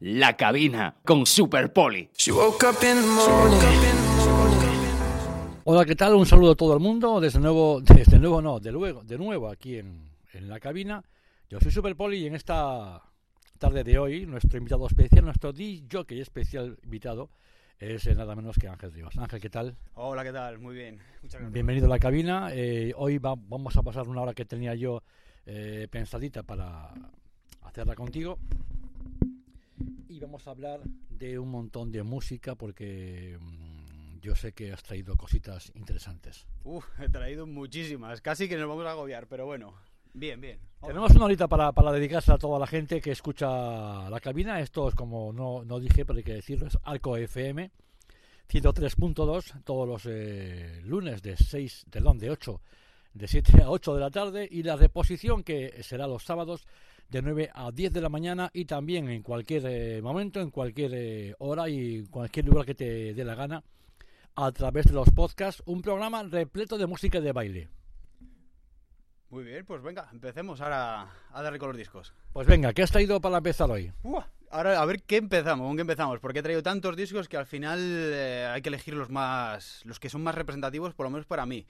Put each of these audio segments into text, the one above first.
La cabina con Super Poli. Hola, ¿qué tal? Un saludo a todo el mundo. Desde nuevo, desde nuevo no, de luego, de nuevo aquí en, en la cabina. Yo soy Super Poli y en esta tarde de hoy, nuestro invitado especial, nuestro DJ especial invitado, es eh, nada menos que Ángel Rivas. Ángel, ¿qué tal? Hola, ¿qué tal? Muy bien. Muchas gracias. Bienvenido a la cabina. Eh, hoy va- vamos a pasar una hora que tenía yo eh, pensadita para hacerla contigo. Y vamos a hablar de un montón de música porque mm, yo sé que has traído cositas interesantes. Uf, he traído muchísimas. Casi que nos vamos a agobiar, pero bueno. Bien, bien. Tenemos una horita para, para dedicarse a toda la gente que escucha la cabina. Esto es como no, no dije, pero hay que decirlo, es Arco FM 103.2 todos los eh, lunes de 6, perdón, de 8, de 7 a 8 de la tarde y la reposición que será los sábados de 9 a 10 de la mañana y también en cualquier eh, momento, en cualquier eh, hora y en cualquier lugar que te dé la gana a través de los podcasts, un programa repleto de música de baile. Muy bien, pues venga, empecemos ahora a darle con los discos. Pues venga, ¿qué has traído para empezar hoy? Uah, Ahora, a ver qué empezamos, con qué empezamos, porque he traído tantos discos que al final eh, hay que elegir los más, los que son más representativos, por lo menos para mí.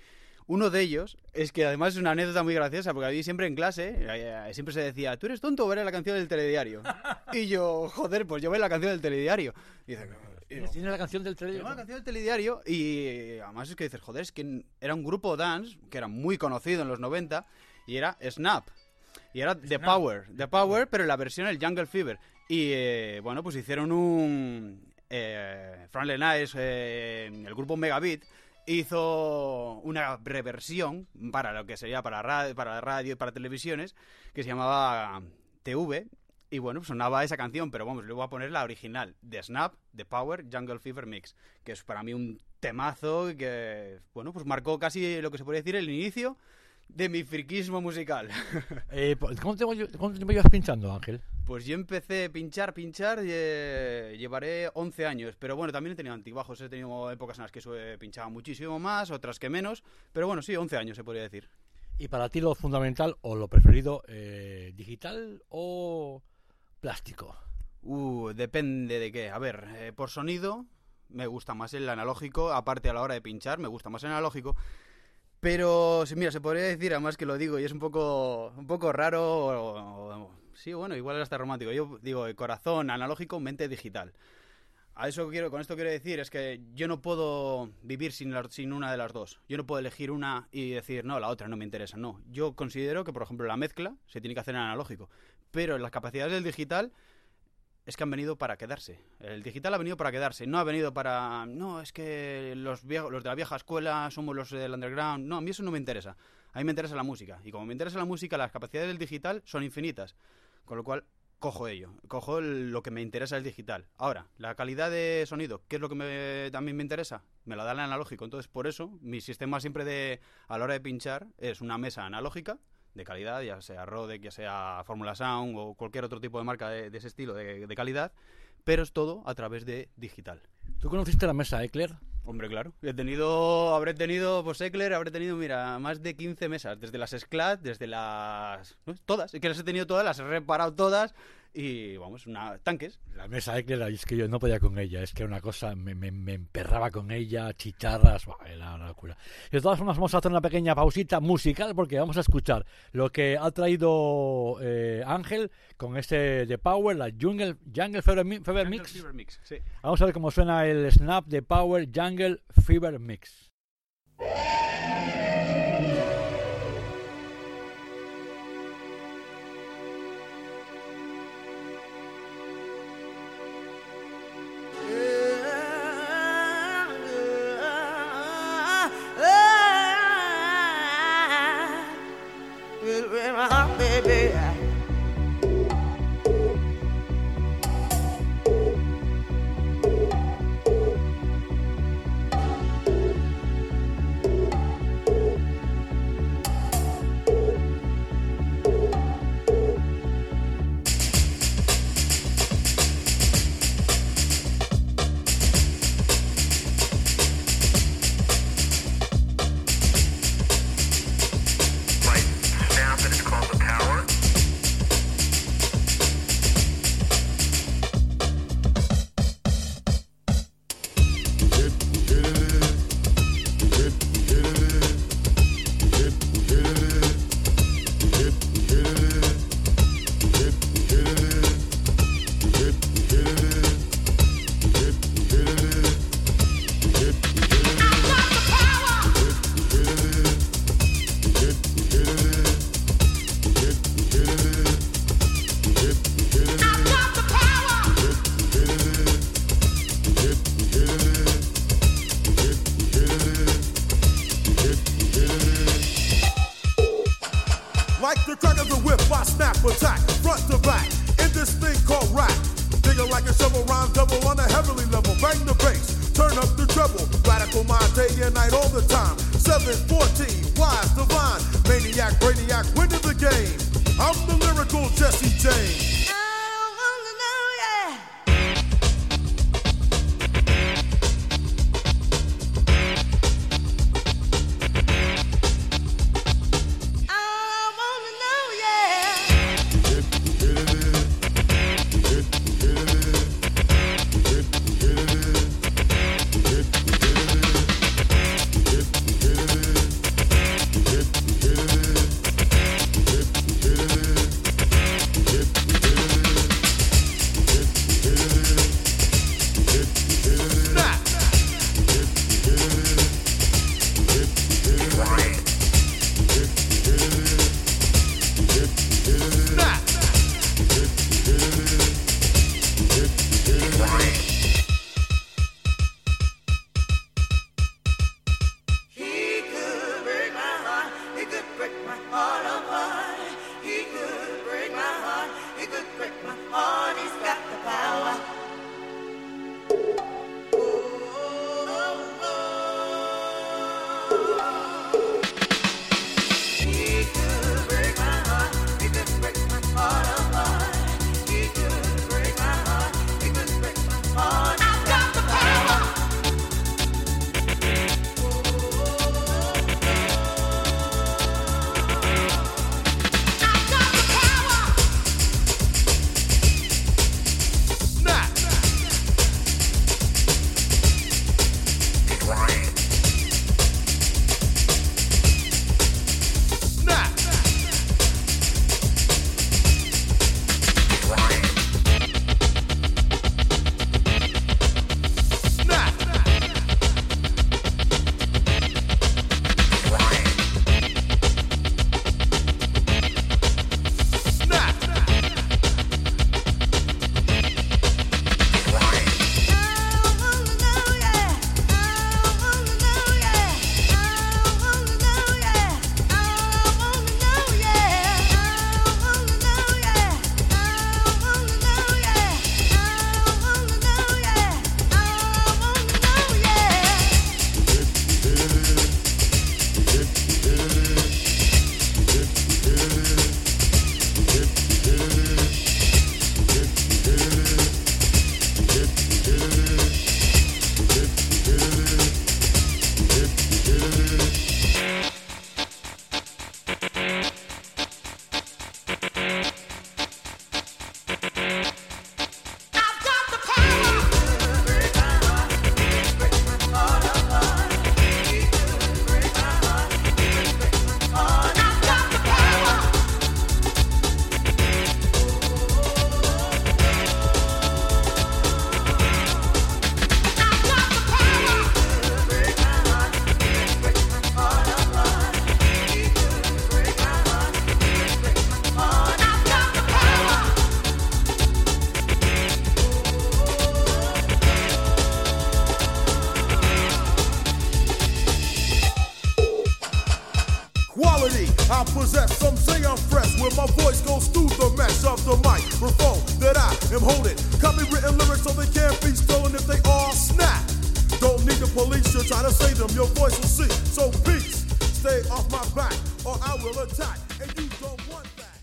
Uno de ellos es que además es una anécdota muy graciosa, porque a mí siempre en clase eh, eh, siempre se decía, ¿tú eres tonto o eres la canción del telediario? y yo, joder, pues yo veo la canción del telediario. Y dice, ¿Tienes la canción del telediario? la canción del telediario y además es que dices, joder, es que era un grupo dance que era muy conocido en los 90 y era Snap. Y era The Power, The Power, pero en la versión el Jungle Fever. Y eh, bueno, pues hicieron un... Eh, Frank Lenais, eh, el grupo Megabit, hizo una reversión para lo que sería para radio, para radio y para televisiones, que se llamaba TV. Y bueno, sonaba esa canción, pero vamos, le voy a poner la original, de Snap, The Power, Jungle Fever Mix, que es para mí un temazo que, bueno, pues marcó casi lo que se podría decir el inicio de mi friquismo musical. Eh, ¿Cómo te voy- cómo te llevas pinchando, Ángel? Pues yo empecé a pinchar, pinchar, y, eh, llevaré 11 años, pero bueno, también he tenido antibajos, he tenido épocas en las que pinchaba muchísimo más, otras que menos, pero bueno, sí, 11 años se podría decir. Y para ti lo fundamental o lo preferido, eh, digital o plástico. Uh, depende de qué. A ver, eh, por sonido me gusta más el analógico, aparte a la hora de pinchar me gusta más el analógico. Pero, mira, se podría decir, además que lo digo, y es un poco, un poco raro, o- sí, bueno, igual es hasta romántico. Yo digo, corazón analógico, mente digital. A eso quiero, con esto quiero decir es que yo no puedo vivir sin, sin una de las dos. Yo no puedo elegir una y decir, no, la otra no me interesa. No, yo considero que, por ejemplo, la mezcla se tiene que hacer en analógico. Pero las capacidades del digital es que han venido para quedarse. El digital ha venido para quedarse, no ha venido para... No, es que los, los de la vieja escuela somos los del underground. No, a mí eso no me interesa. A mí me interesa la música. Y como me interesa la música, las capacidades del digital son infinitas. Con lo cual, cojo ello. Cojo lo que me interesa el digital. Ahora, la calidad de sonido, ¿qué es lo que me- también me interesa? Me la da el analógico. Entonces, por eso, mi sistema siempre de... A la hora de pinchar es una mesa analógica de calidad, ya sea Rode, ya sea Fórmula Sound o cualquier otro tipo de marca de, de ese estilo de, de calidad, pero es todo a través de digital. ¿Tú conociste la mesa Eclair? Hombre, claro. He tenido, habré tenido, pues Eclair, habré tenido, mira, más de 15 mesas, desde las Sclat, desde las... ¿no? Todas, es que las he tenido todas, las he reparado todas y, vamos, una, tanques. La mesa Eclair, es que yo no podía con ella, es que era una cosa, me, me, me emperraba con ella, chicharras, buah, era una locura. Y de todas formas vamos a hacer una pequeña pausita musical porque vamos a escuchar lo que ha traído eh, Ángel con este de Power, la Jungle, Jungle Fever, Fever Mix. Fever Mix, sí. Vamos a ver cómo suena el Snap de Power Jungle Fever Mix. back forth.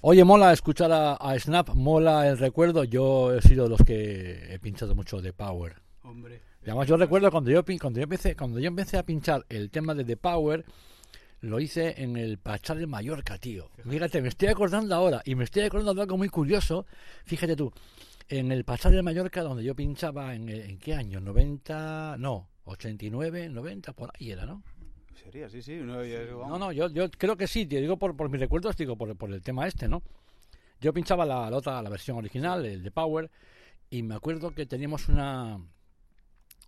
Oye, mola escuchar a, a Snap, mola el recuerdo. Yo he sido de los que he pinchado mucho de Power. Hombre. Y además yo recuerdo cuando yo, cuando yo empecé cuando yo empecé a pinchar el tema de The Power, lo hice en el Pachá de Mallorca, tío. Fíjate, me estoy acordando ahora y me estoy acordando de algo muy curioso. Fíjate tú, en el Pachá de Mallorca donde yo pinchaba en, en qué año, 90, no, 89, 90, por ahí era, ¿no? Sería, sí, sí. No. No, no, yo, yo creo que sí, te digo por, por mis recuerdos, digo por, por el tema este, ¿no? Yo pinchaba la, la otra, la versión original, el de Power, y me acuerdo que teníamos una...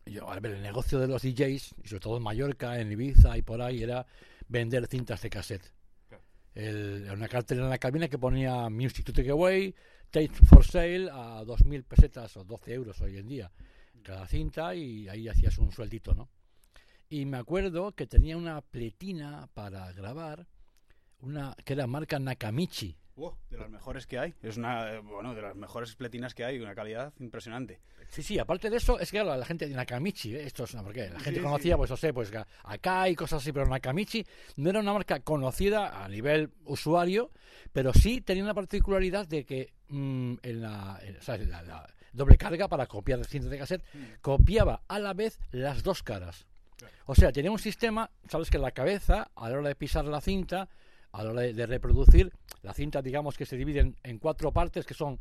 Yo, a ver, el negocio de los DJs, y sobre todo en Mallorca, en Ibiza y por ahí, era vender cintas de cassette. El, una cartera en la cabina que ponía Music to Take Away, Tape for Sale a 2.000 pesetas o 12 euros hoy en día cada cinta y ahí hacías un sueldito, ¿no? Y me acuerdo que tenía una pletina para grabar, una que era marca Nakamichi. Oh, de las mejores que hay. Es una, eh, bueno, de las mejores pletinas que hay, una calidad impresionante. Sí, sí, aparte de eso, es que claro, la gente de Nakamichi, ¿eh? estos, no, porque la gente Sí, conocía, pues no sé, pues acá y cosas así, pero Nakamichi no era una marca conocida a nivel usuario, pero sí tenía una particularidad de que mm, en la, en- o sea, en la- la doble carga para copiar cintas de cassette, copiaba a la vez las dos caras. O sea, tenía un sistema, sabes que la cabeza, a la hora de pisar la cinta, a la hora de, de reproducir, la cinta, digamos que se divide en, en cuatro partes, que son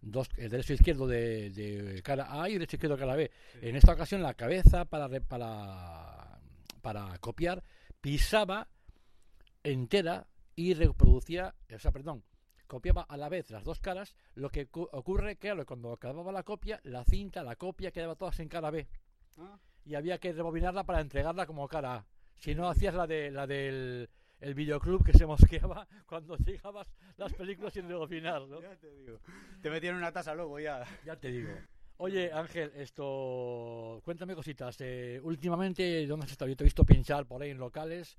dos, el derecho e izquierdo de, de cara A y derecho e izquierdo de cara B. En esta ocasión, la cabeza para, para, para copiar pisaba entera y reproducía, o sea, perdón, copiaba a la vez las dos caras, lo que cu- ocurre, claro, cuando acababa la copia, la cinta, la copia quedaba todas en cara B y había que rebobinarla para entregarla como cara. Si no hacías la de la del el videoclub que se mosqueaba cuando llegabas las películas sin rebobinar, ¿no? Ya te digo. Te metieron una taza luego ya. Ya te digo. Oye, Ángel, esto, cuéntame cositas. Eh, últimamente, ¿dónde has estado? Yo te he visto pinchar por ahí en locales.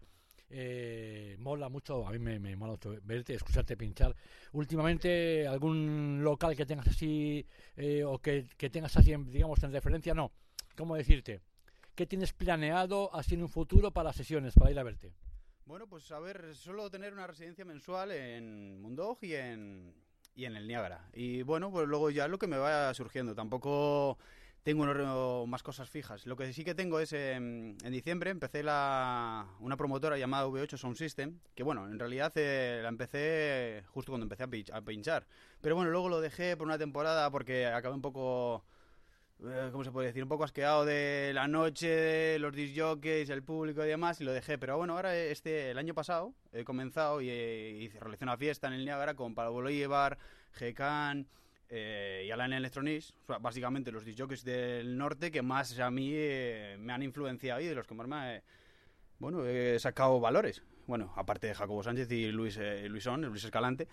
Eh, mola mucho, a mí me, me mola mucho verte, escucharte pinchar. Últimamente, algún local que tengas así, eh, o que, que tengas así, en- digamos, en referencia, no. ¿Cómo decirte? ¿Qué tienes planeado así en un futuro para sesiones, para ir a verte? Bueno, pues a ver, suelo tener una residencia mensual en Mundog y en, y en el Niágara. Y bueno, pues luego ya lo que me vaya surgiendo. Tampoco tengo un- más cosas fijas. Lo que sí que tengo es, em, en diciembre empecé la, una promotora llamada V8 Sound System, que bueno, en realidad eh, la empecé justo cuando empecé a pinchar. Pero bueno, luego lo dejé por una temporada porque acabé un poco... eh, ¿Cómo se puede decir? Un poco asqueado de la noche, los disc jockeys, el público y demás, y lo dejé. Pero bueno, ahora este, el año pasado he comenzado y eh, hice, realicé una fiesta en el Niágara con Pablo Bolívar, Gecan eh, y Alan Electronics, básicamente los disc jockeys del norte que más a mí eh, me han influenciado y de los que más me, he- bueno, he sacado valores. Bueno, aparte de Jacobo Sánchez y Luis, eh, Luisón, Luis Escalante.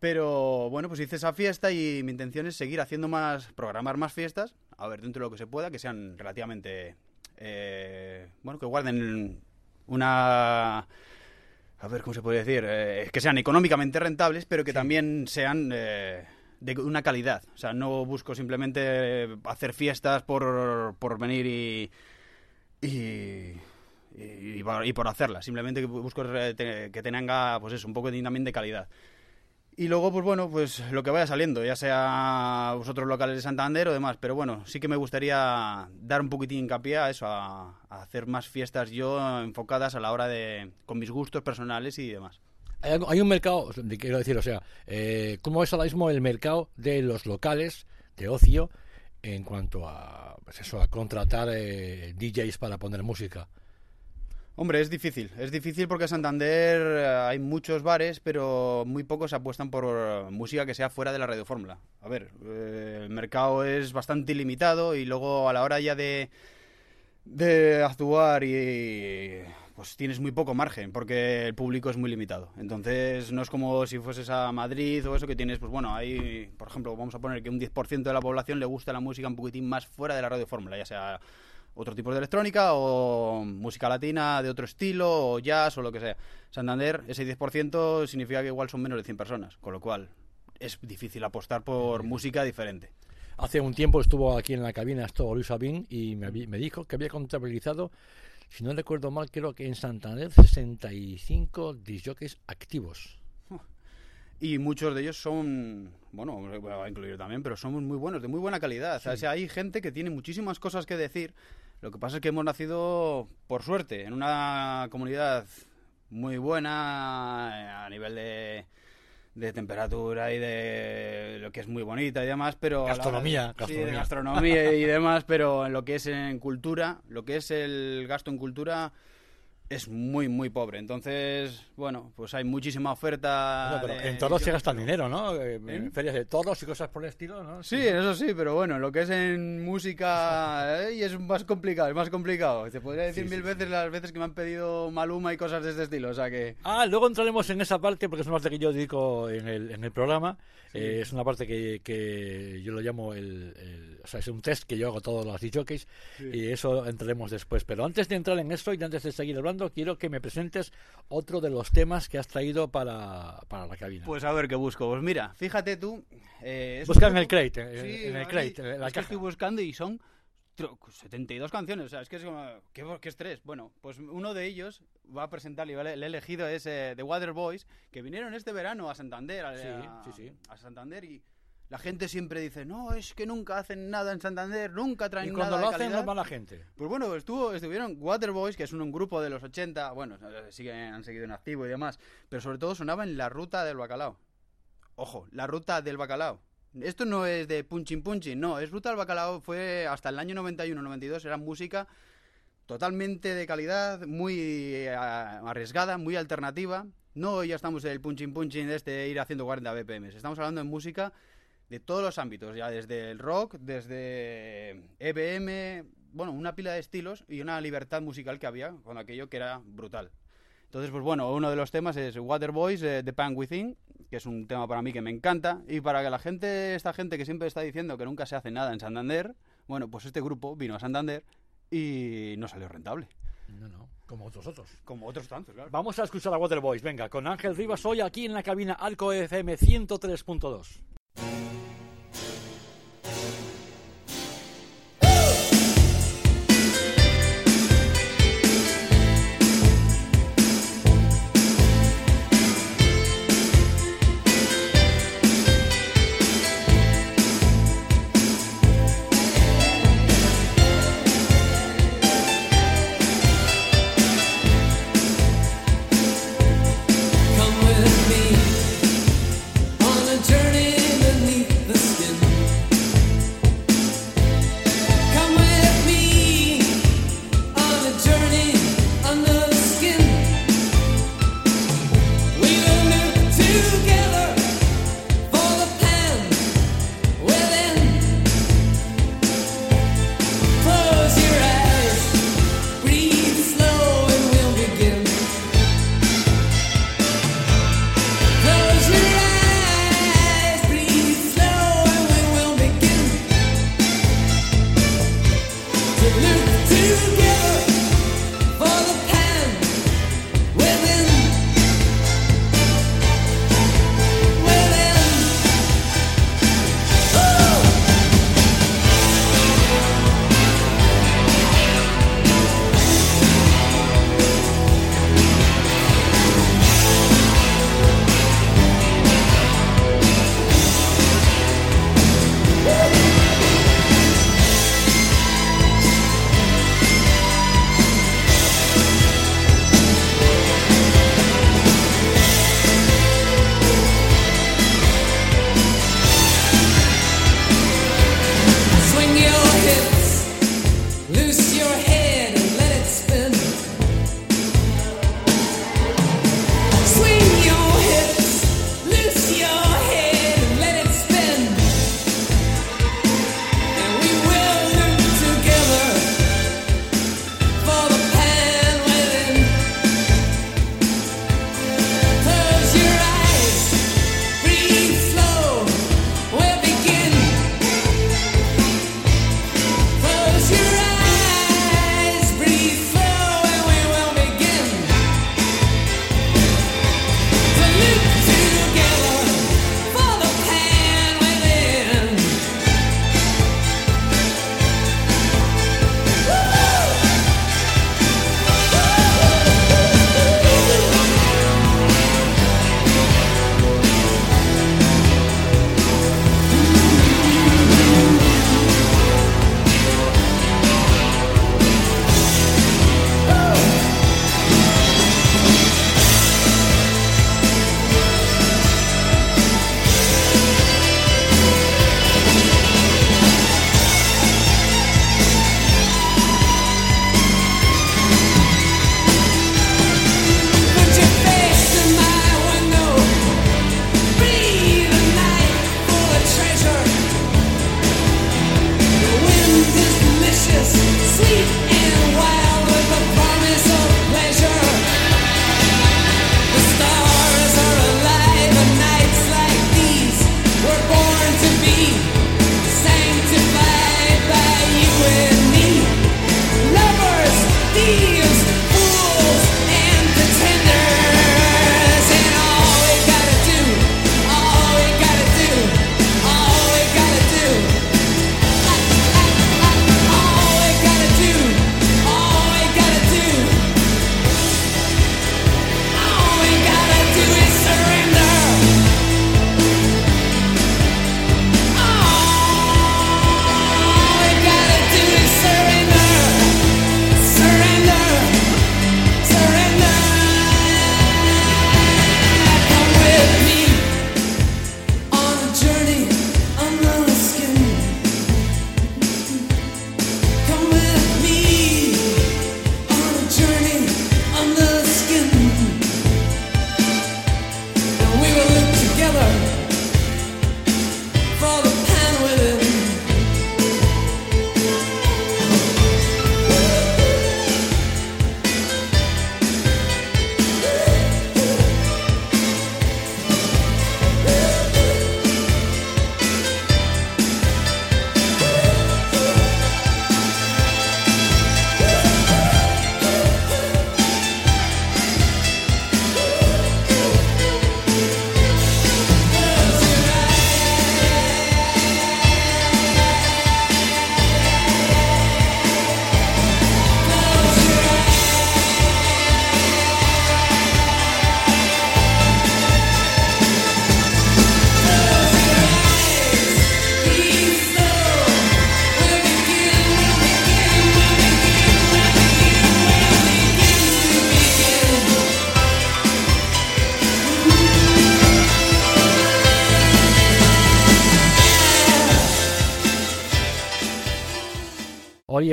Pero bueno, pues hice esa fiesta y mi intención es seguir haciendo más, programar más fiestas, a ver, dentro de lo que se pueda, que sean relativamente, eh, bueno, que guarden una, a ver, ¿cómo se puede decir? Eh, que sean económicamente rentables, pero que también sean eh, de una calidad. O sea, no busco simplemente hacer fiestas por, por venir y, y, y, por, hacerlas. Simplemente busco que tenga, pues eso, un poco de- también de calidad. Y luego, pues bueno, pues lo que vaya saliendo, ya sea vosotros locales de Santander o demás. Pero bueno, sí que me gustaría dar un poquitín hincapié a eso, a, hacer más fiestas yo enfocadas a la hora de, con mis gustos personales y demás. Hay, hay un mercado, quiero decir, o sea, eh, ¿cómo es ahora mismo el mercado de los locales de ocio en cuanto a, pues eso, a contratar eh, DJs para poner música? Hombre, es difícil. Es difícil porque en Santander eh, hay muchos bares, pero muy pocos apuestan por eh, música que sea fuera de la radiofórmula. A ver, eh, el mercado es bastante ilimitado y luego a la hora ya de, de actuar y pues tienes muy poco margen porque el público es muy limitado. Entonces no es como si fueses a Madrid o eso que tienes, pues bueno, ahí, por ejemplo, vamos a poner que un 10% de la población le gusta la música un poquitín más fuera de la radiofórmula, ya sea otro tipo de electrónica o música latina de otro estilo o jazz o lo que sea. Santander, ese 10% significa que igual son menos de 100 personas, con lo cual es difícil apostar por música diferente. Hace un tiempo estuvo aquí en la cabina esto Luis Sabín y me, me dijo que había contabilizado, si no recuerdo mal, creo que en Santander 65 disjockeys activos. Y muchos de ellos son, bueno, voy a incluir también, pero son muy buenos, de muy buena calidad. O sea, o sea, hay gente que tiene muchísimas cosas que decir. Lo que pasa es que hemos nacido, por suerte, en una comunidad muy buena eh, a nivel de, de temperatura y de lo que es muy bonita y demás, pero... Gastronomía, sí, de gastronomía. gastronomía y demás, pero en lo que es en cultura, lo que es el gasto en cultura es muy, muy pobre. Entonces, bueno, pues hay muchísima oferta. Bueno, pero de- en toros se yo- gasta dinero, ¿no? Eh, En ¿En? ferias de toros y cosas por el estilo, ¿no? Sí, eso sí, pero bueno, lo que es en música eh, y es más complicado, es más complicado. Te podría decir Sí, mil sí, veces las veces que me han pedido Maluma y cosas de este estilo, o sea que... Ah, luego entraremos en esa parte porque es una parte que yo dedico en el, en el programa. Eh, es una parte que, que yo lo llamo el, el- o sea, es un test que yo hago todos los DJs y eso entraremos después. Pero antes de entrar en eso y antes de seguir hablando, quiero que me presentes otro de los temas que has traído para, para la cabina. Pues a ver qué busco. Pues mira, fíjate tú. eh, Busca en el crate, en- Sí, en el ahí, crate, en la es que estoy buscando y son tro- 72 canciones. O sea, es que es como. ¿Qué, qué estrés? Bueno, pues uno de ellos va a presentar y vale, el elegido es eh, The Water Boys, que vinieron este verano a Santander. A, Sí, a- sí, sí. a Santander y. La gente siempre dice, no, es que nunca hacen nada en Santander, nunca traen y cuando nada lo de hacen, calidad". no va la gente. Pues bueno, estuvo, estuvieron Waterboys, que es un, un grupo de los 80, bueno, siguen, han seguido en activo y demás, pero sobre todo sonaba en la ruta del bacalao. Ojo, la ruta del bacalao. Esto no es de punchin punchin, no, es ruta del bacalao, fue hasta el año 91-92, era música totalmente de calidad, muy eh, arriesgada, muy alternativa. No ya estamos en el punchin punchin de este ir haciendo 40 BPM, estamos hablando de música de todos los ámbitos, ya desde el rock, desde EBM, bueno, una pila de estilos y una libertad musical que había con aquello que era brutal. Entonces, pues bueno, uno de los temas es Waterboys, eh, The Pan Within, que es un tema para mí que me encanta, y para que la gente, esta gente que siempre está diciendo que nunca se hace nada en Santander, bueno, pues este grupo vino a Santander y no salió rentable. No, no, como otros otros. Como otros tantos, claro. Vamos a escuchar a Waterboys, venga, con Ángel Rivas hoy aquí en la cabina Alco FM 103.2.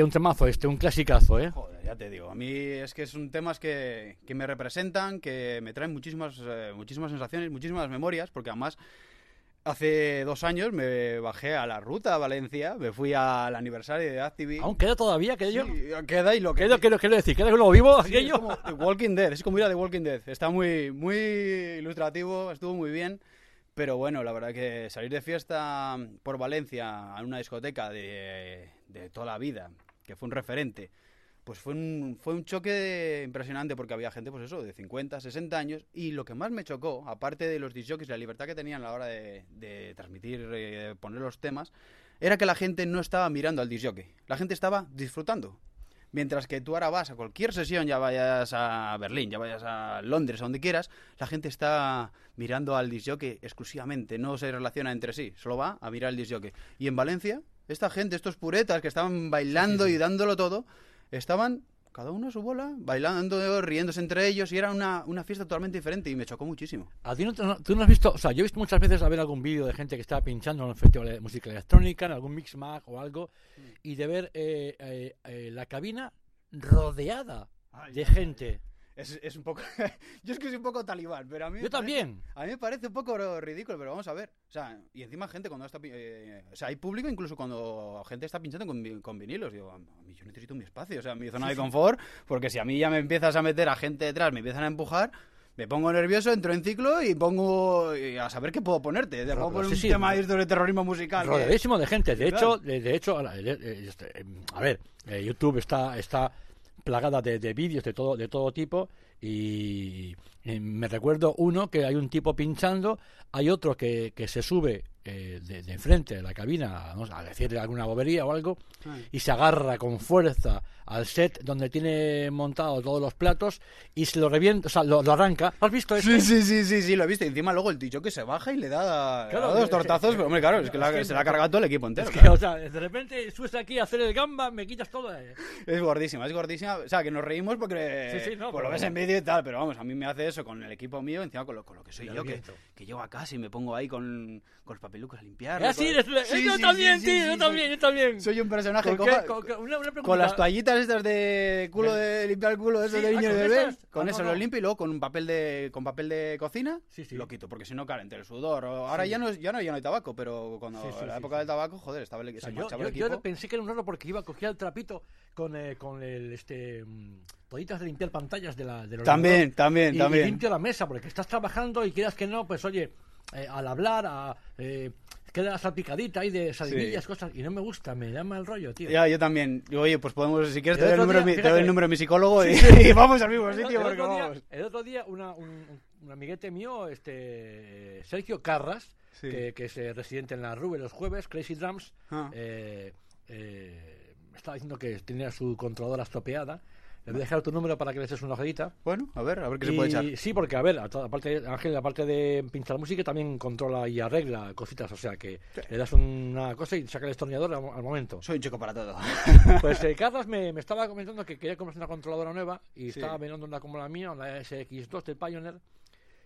un temazo este, un clasicazo, ¿eh? Joder, ya te digo, a mí es que son temas que, que me representan, que me traen muchísimas, eh, muchísimas sensaciones, muchísimas memorias, porque además hace dos años me bajé a la ruta a Valencia, me fui al aniversario de Activi. ¿Aún queda todavía aquello? Sí, queda y lo que ¿Qué quiero, quiero decir? ¿Queda lo vivo Sí, aquello? es como The Walking Dead, es como ir a The Walking Dead. Está muy, muy ilustrativo, estuvo muy bien. Pero bueno, la verdad que salir de fiesta por Valencia a una discoteca de, de toda la vida, que fue un referente, pues fue un, fue un choque impresionante porque había gente, pues eso, de 50, 60 años. Y lo que más me chocó, aparte de los disjockeys la libertad que tenían a la hora de, de transmitir, eh, poner los temas, era que la gente no estaba mirando al disjockey. La gente estaba disfrutando. Mientras que tú ahora vas a cualquier sesión, ya vayas a Berlín, ya vayas a Londres, a donde quieras, la gente está mirando al disjockey exclusivamente, no se relaciona entre sí, solo va a mirar al disjockey. Y en Valencia, esta gente, estos puretas que estaban bailando y dándolo todo, estaban cada uno a su bola, bailando, riéndose entre ellos, y era una, una fiesta totalmente diferente y me chocó muchísimo. ¿A ti no, tú no has visto? O sea, yo he visto muchas veces a ver algún vídeo de gente que está pinchando en un festival de música electrónica, en algún mix mag o algo, y de ver eh, eh, eh, la cabina rodeada de gente. Es, es un poco... Yo es que soy un poco talibán, pero a mí... Yo parece- también. A mí me parece un poco ridículo, pero vamos a ver. O sea, y encima gente cuando está... eh, o sea, hay público incluso cuando gente está pinchando con, con vinilos. Digo, a mí yo necesito mi espacio, o sea, mi zona de confort, porque si a mí ya me empiezas a meter a gente detrás, me empiezan a empujar... Me pongo nervioso, entro en ciclo y pongo y a saber qué puedo ponerte. Te puedo poner sí, un sí, tema ro- de terrorismo musical. Rodeadísimo de gente. De Claro. hecho, de, de hecho, eh, este, a ver, eh, YouTube está, está plagada de, de vídeos de todo, de todo tipo. Y eh, me recuerdo uno que hay un tipo pinchando, hay otro que, que se sube eh, de, de enfrente de la cabina no a decirle alguna bobería o algo Ay. y se agarra con fuerza al set donde tiene montado todos los platos y se lo revienta, o sea, lo, lo arranca. ¿Has visto eso? Sí, sí, sí, sí, sí, lo he visto. Y encima luego el tío que se baja y le da, le Claro, da dos tortazos. pero hombre, claro, es que, la- es que- se la ha cargado todo el equipo entero. Es que, claro. o sea, de repente subes aquí a hacer el gamba, me quitas todo. eh. Es gordísima, es gordísima. O sea, que nos reímos porque Sí, sí, no, pues lo ves en vídeo y tal, pero vamos, a mí me hace eso con el equipo mío, encima con lo, con lo que soy yo, que, que llego a casa y me pongo ahí con, con los papelucos a limpiar. Ah, sí, yo también, tío, yo también, yo también. Soy un personaje ¿Con? Con- con- una- una con las toallitas estas de culo de limpiar el culo, esos Sí, de ah, niño y ¿con bebé, esas? con Ah, eso no, lo no. limpio y luego con un papel de con papel de cocina Sí, sí. lo quito, porque si no, claro, entre el sudor. o- ahora ya no es- ya no ya no hay tabaco, pero cuando Sí, sí, en la sí, época sí. del tabaco, joder, estaba el, O sea, se yo, yo- el yo equipo. pensé que era un raro porque iba a coger el trapito con, eh, con el este mm, toallitas de limpiar pantallas de la También, ordenador. también, y, también. y limpio la mesa porque estás trabajando y quieras que no pues oye eh, al hablar a, eh, queda salpicadita ahí de sardinillas Sí. cosas y no me gusta me llama el rollo tío Ya, yo también. Digo, Oye, pues podemos, si quieres, te doy el número, de día, mi, te doy el fíjate. número de mi psicólogo y, y vamos al mismo el, sitio el porque otro día, vamos. el otro día una- un, un amiguete mío este Sergio Carras que, que es eh, residente en la Rue los jueves Crazy Drums Ah. eh, eh, estaba diciendo que tenía su controladora estropeada le voy a dejar tu número para que le eches una ojedita Bueno, a ver, a ver qué se puede echar. Sí, porque a ver, aparte, Ángel, aparte de pinchar música, también controla y arregla cositas. O sea que le das una cosa y saca el destornillador al, al momento. Soy un chico para todo. Pues eh, Carlos me, me estaba comentando que quería comprarse una controladora nueva y Sí. estaba mirando una como la mía, la SX2 del Pioneer,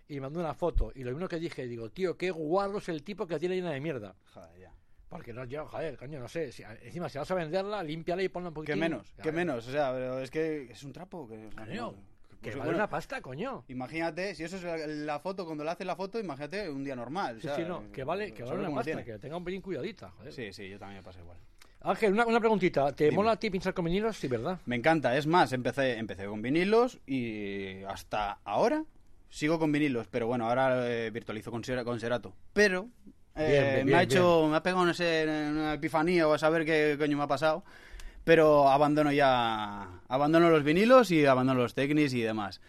y me mandó una foto. Y lo primero que dije, digo, tío, qué guarro es el tipo que tiene llena de mierda. Joder, ya. Porque no, yo, joder, coño, no sé. si- encima, si vas a venderla, límpiala y ponla un poquito. ¿Qué menos? ¿Qué menos? O sea, pero es que es un trapo. Que, o sea, Coño, no- que pues, vale bueno, una pasta, coño. Imagínate, si eso es la, la foto, cuando le hace la foto, imagínate un día normal. o Sí, sea, sí, no, que vale, que vale una pasta, tiene. que tenga un pelín cuidadita, joder. Sí, sí, yo también me pasa igual. Ángel, una, una preguntita. ¿Te Dime. mola a ti pinchar con vinilos? Sí, ¿verdad? Me encanta, es más, empecé, empecé con vinilos y hasta ahora sigo con vinilos, pero bueno, ahora eh, virtualizo con, con Serato. Pero eh, Bien, bien, me ha bien, hecho, me ha pegado no sé, una epifanía o a saber qué coño me ha pasado. Pero abandono ya, abandono los vinilos y abandono los Technics y demás.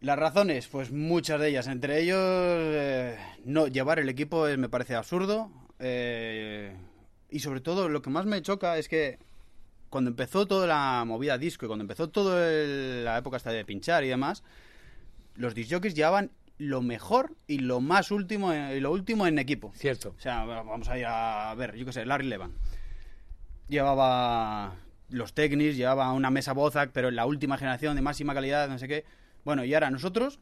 Las razones, pues muchas de ellas. Entre ellos, eh, no llevar el equipo es- me parece absurdo. eh, y sobre todo, lo que más me choca es que cuando empezó toda la movida disco y cuando empezó toda la época hasta de pinchar y demás, los discjockeys llevaban lo mejor y lo más último eh, y lo último en equipo. Cierto. O sea, vamos a ir a ver, yo qué sé, Larry Levan. Llevaba los Technics, llevaba una mesa Bozak, pero en la última generación de máxima calidad, no sé qué. Bueno, y ahora nosotros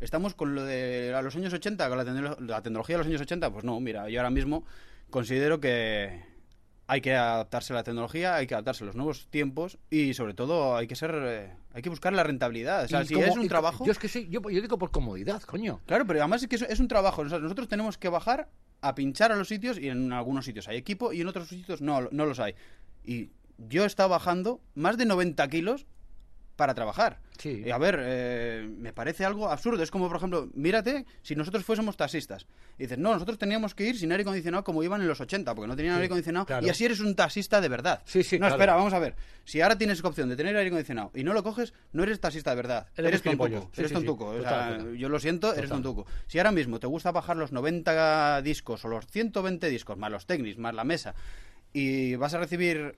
estamos con lo de a los años 80, con la, la tecnología de los años 80. Pues no, mira, yo ahora mismo considero que hay que adaptarse a la tecnología, hay que adaptarse a los nuevos tiempos y sobre todo hay que ser eh, hay que buscar la rentabilidad. O sea, si como- es un trabajo, Yo es que sí, yo, yo digo por comodidad, coño. Claro, pero además es que es, es un trabajo. O sea, nosotros tenemos que bajar a pinchar a los sitios y en algunos sitios hay equipo y en otros sitios no, no los hay. Y yo he estado bajando más de 90 kilos para trabajar. Sí. Y a ver, eh, me parece algo absurdo. Es como, por ejemplo, mírate si nosotros fuésemos taxistas. Y dices, no, nosotros teníamos que ir sin aire acondicionado como iban en los 80, porque no tenían Sí, aire acondicionado. claro. Y así eres un taxista de verdad. Sí, sí, No, claro. espera, vamos a ver. Si ahora tienes opción de tener aire acondicionado y no lo coges, no eres taxista de verdad. Eres Eres, tontuco. Sí, eres tontuco. O sea, yo lo siento, eres Total. tontuco. Si ahora mismo te gusta bajar los 90 discos o los 120 discos, más los técnicos, más la mesa, y vas a recibir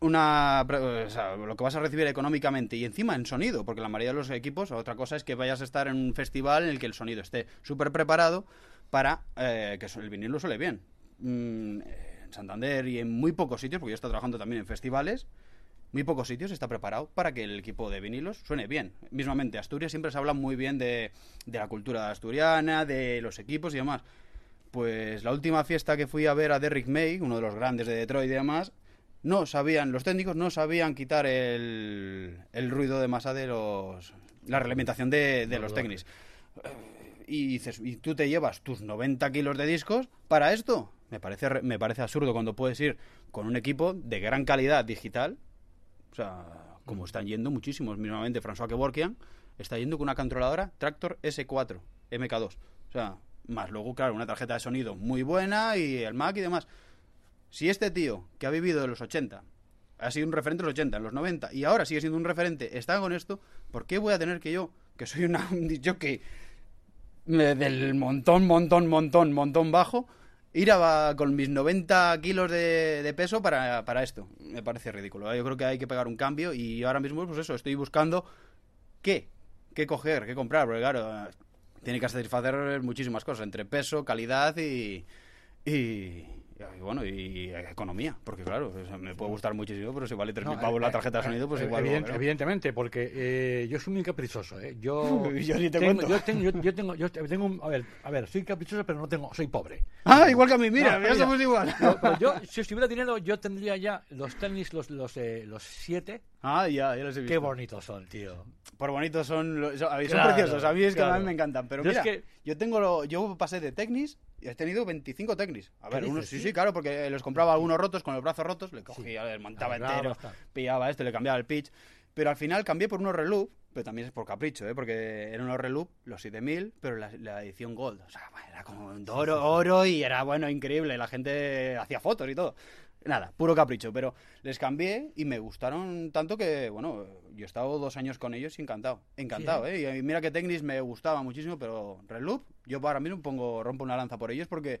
una o sea, lo que vas a recibir económicamente y encima en sonido, porque la mayoría de los equipos, otra cosa es que vayas a estar en un festival en el que el sonido esté súper preparado para eh, que el vinilo suele bien. Mm, en Santander y en muy pocos sitios, porque yo he estado trabajando también en festivales, muy pocos sitios está preparado para que el equipo de vinilos suene bien. Mismamente, Asturias siempre se habla muy bien de, de la cultura asturiana, de los equipos y demás. Pues la última fiesta que fui a ver a Derrick May, uno de los grandes de Detroit y demás, no sabían, los técnicos no sabían quitar el, el ruido de masa de los. la reglamentación de, de los técnicos. Y dices, ¿y tú te llevas tus 90 kilos de discos para esto? Me parece, re- me parece absurdo cuando puedes ir con un equipo de gran calidad digital. O sea, como están yendo muchísimos. Mismamente, François Kevorkian está yendo con una controladora Tractor S4 MK2. O sea, más luego, claro, una tarjeta de sonido muy buena y el Mac y demás. Si este tío, que ha vivido de los 80, ha sido un referente en los 80, en los 90, y ahora sigue siendo un referente, está con esto, ¿por qué voy a tener que yo, que soy una, un jockey eh, del montón, montón, montón, montón bajo, ir a, con mis 90 kilos de, peso para, para esto? Me parece ridículo. Yo creo que hay que pegar un cambio y ahora mismo, pues eso, estoy buscando qué, qué coger, qué comprar, porque claro, tiene que satisfacer muchísimas cosas, entre peso, calidad y, y, y bueno, y economía, porque claro, o sea, me puede gustar muchísimo, pero si vale 3.000 No, pavos eh, la tarjeta de eh, sonido, pues eh, igual... evident-. Evidentemente, porque eh, yo soy muy caprichoso. ¿eh? Yo, Yo ni te tengo, cuento. Yo tengo, yo, yo tengo, yo tengo un- a ver, a ver, soy caprichoso, pero no tengo, soy pobre. Ah, igual que a mí, mira, No, ya mira. somos igual. Yo, pero yo, si estuviera dinero, yo tendría ya los tenis, los, los, eh, los siete. Ah, ya, ya los he visto. Qué bonitos son, tío. Por bonitos son, son, son Claro, preciosos. A mí es que a mí me encantan. Pero Yo es mira, que- yo tengo lo- yo pasé de Technis y he tenido 25 Technis. A ¿Qué ver, unos sí, sí? sí, claro, porque los compraba algunos rotos, con los brazos rotos, le cogía, le montaba Arreglaba, entero, pillaba esto, le cambiaba el pitch. Pero al final cambié por unos Reloop, pero también es por capricho, ¿eh? porque eran unos Reloop, los 7000, pero la, la edición Gold. O sea, era como un oro, oro y era, bueno, increíble. La gente hacía fotos y todo. Nada, puro capricho, pero les cambié y me gustaron tanto que, bueno, yo he estado dos años con ellos y encantado. Encantado, Sí, ¿eh? Y mira que Technics me gustaba muchísimo, pero Reloop, yo ahora mismo pongo, rompo una lanza por ellos porque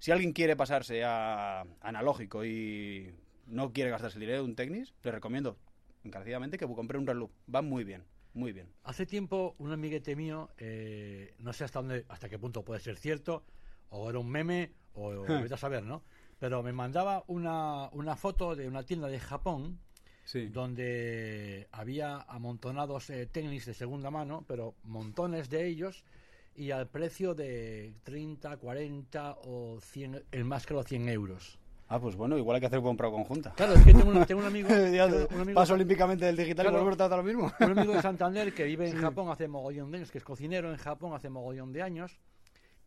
si alguien quiere pasarse a analógico y no quiere gastarse el dinero de un Technics, le recomiendo encarecidamente que compre un Reloop. Va muy bien, muy bien. Hace tiempo, un amiguete mío, eh, no sé hasta dónde, hasta qué punto puede ser cierto, o era un meme, o, o vete a saber, ¿no? Pero me mandaba una, una foto de una tienda de Japón Sí. donde había amontonados eh, tenis de segunda mano, pero montones de ellos, y al precio de 30, 40 o 100, el más caro 100 euros. Ah, pues bueno, igual hay que hacer compra conjunta. Claro, es que tengo un, tengo un amigo, Ya, un amigo paso olímpicamente del digital Claro. y volver a tratar lo mismo. un amigo de Santander que vive en Japón hace mogollón de años, que es cocinero en Japón hace mogollón de años,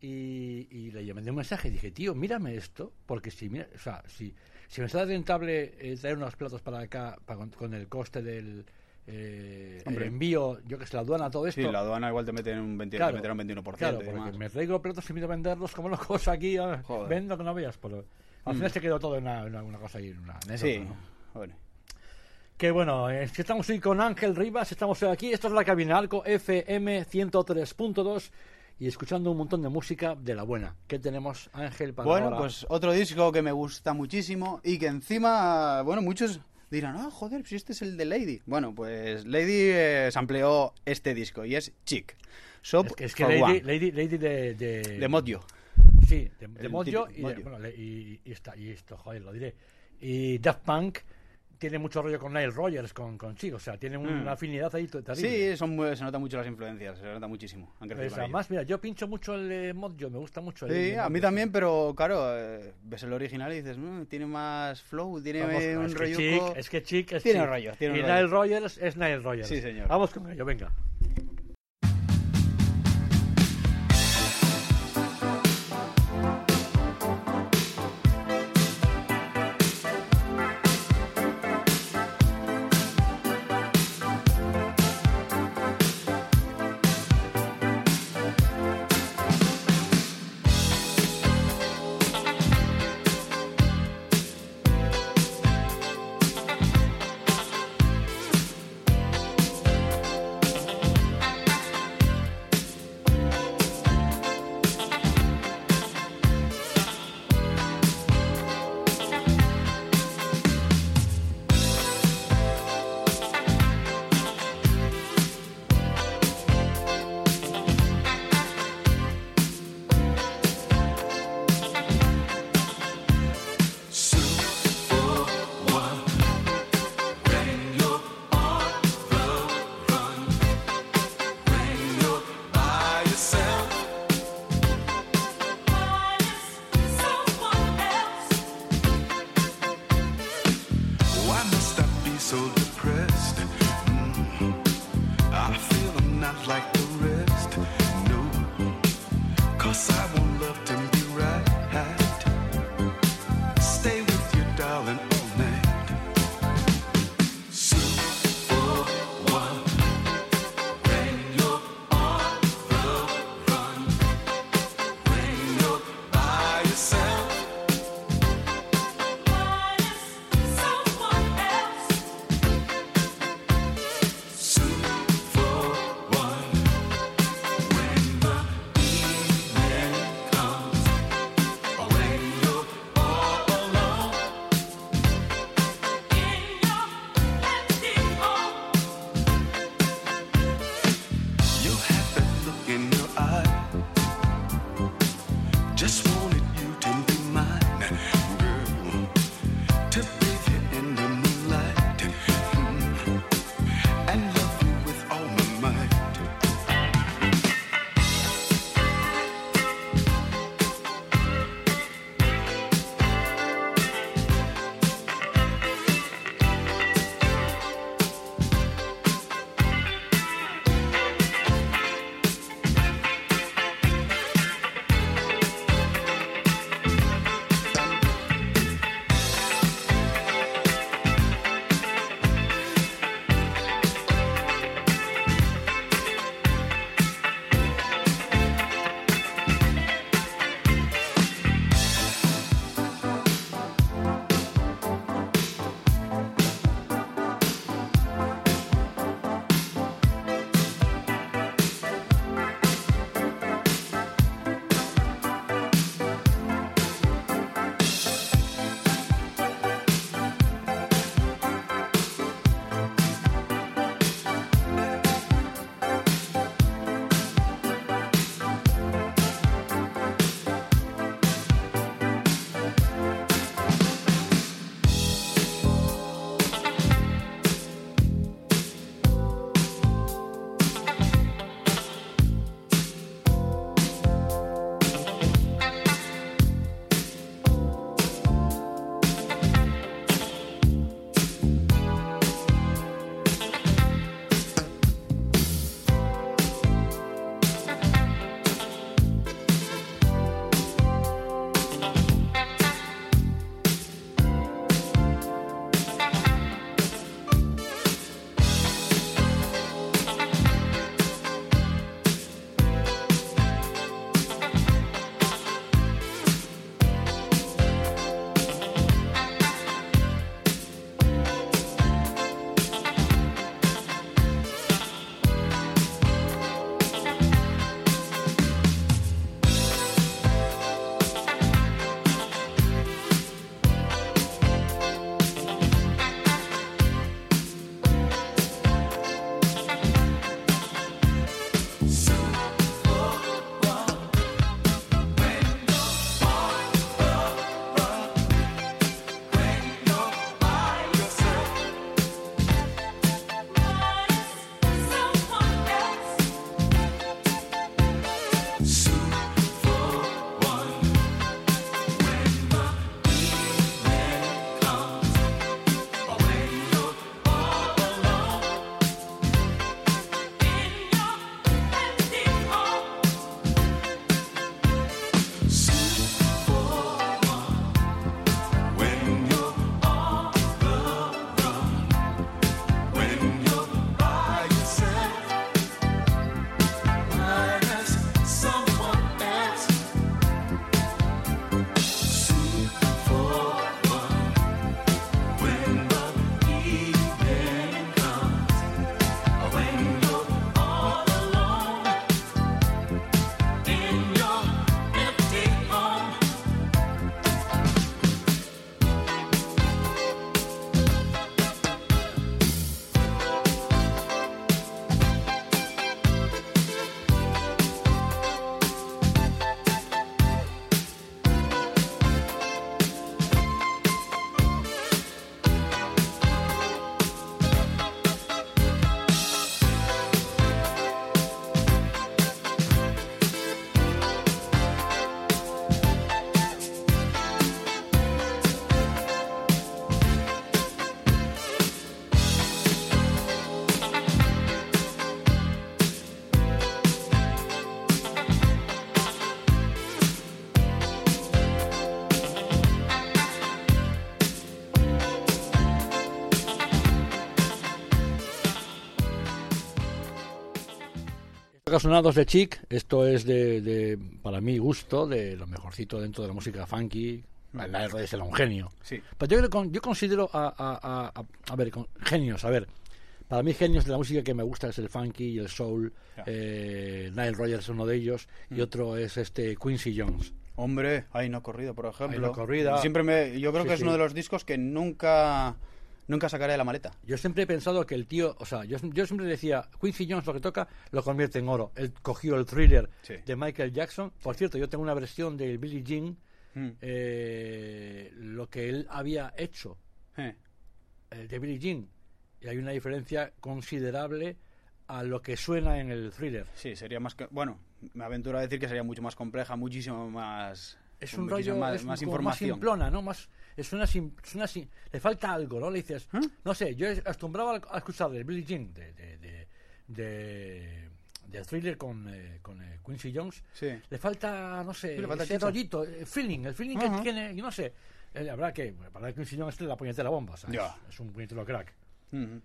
y, y le mandé un mensaje y dije, tío, mírame esto, porque si, mira, o sea, si, si me sale rentable eh, traer unos platos para acá pa- con, con el coste del eh, el envío, yo que sé, la aduana, todo esto. Sí, la aduana igual te meten un 20, Claro, te meterá un 21% Claro, y porque demás. me traigo platos y me venderlos como locos aquí, ah, vendo que no veas, pero al final se quedó todo en una, una- una cosa ahí, en una anécdota, Sí, ¿no? bueno. Que bueno, eh, estamos hoy con Ángel Rivas, estamos hoy aquí, esto es la cabina Alco FM 103.2 y escuchando un montón de música de la buena. ¿Qué tenemos, Ángel, para Bueno, ahora? pues otro disco que me gusta muchísimo y que encima, bueno, muchos dirán, ah, joder, si este es el de Lady. Bueno, pues Lady eh, sampleó este disco y es Chic. Shop es que, es que for Lady, One, Lady, Lady de, de... de Modio. Sí, de, típico y, de- bueno, y, y esta- y esto, joder, lo diré. Y Daft Punk tiene mucho rollo con Nile Rogers, con, con Chic, o sea, tiene Mm. una afinidad ahí terrible. Sí, son muy- se notan mucho las influencias, se nota muchísimo. Han Pues además, mira, yo pincho mucho el eh, mod, yo me gusta mucho el Sí, el a mí también, pero claro, eh, ves el original y dices, "Mm, tiene más flow, tiene Vamos, eh, un es, que rollo. Chic, es que Chic es Tiene Chic. rollo, tiene y rollo. Nile Rogers es Nile Rogers. Sí, señor. Vamos con ello, venga. Que ha sonado es de Chic. Esto es de, de, para mi gusto, de lo mejorcito dentro de la música funky. La R es un genio. Sí. Pero yo, yo considero a, a, a, a- ver, con- genios, a ver. Para mí, genios de la música que me gusta es el funky y el soul. Eh, Nile Rodgers es uno de ellos. Y otro es este Quincy Jones. Hombre, Ay no corrido, por ejemplo. No corrida. Siempre me, yo creo Sí, que es sí. uno de los discos que nunca, nunca sacaré de la maleta. Yo siempre he pensado que el tío, o sea, yo, yo siempre decía, Quincy Jones lo que toca lo convierte en oro. Él cogió el thriller Sí. de Michael Jackson. Por cierto, yo tengo una versión de Billie Jean, Mm. eh, lo que él había hecho Eh, eh, de Billie Jean. Y hay una diferencia considerable a lo que suena en el thriller. Sí, sería más que, bueno, me aventuro a decir que sería mucho más compleja, muchísimo más Es un rollo, más, es más como información. más simplona, ¿no? Más, es una, sim- es una sim- le falta algo, ¿no? Le dices, ¿Eh? no sé, yo acostumbraba a escuchar el Billie Jean de, de, de, de, de thriller con, eh, con eh, Quincy Jones. Sí. Le falta, no sé, Sí, le falta ese chicha. rollito, el feeling, el feeling que tiene, yo no sé. Eh, la verdad que para Quincy Jones es la puñetera bomba, ¿sabes? Es un puñetero crack. Ujú.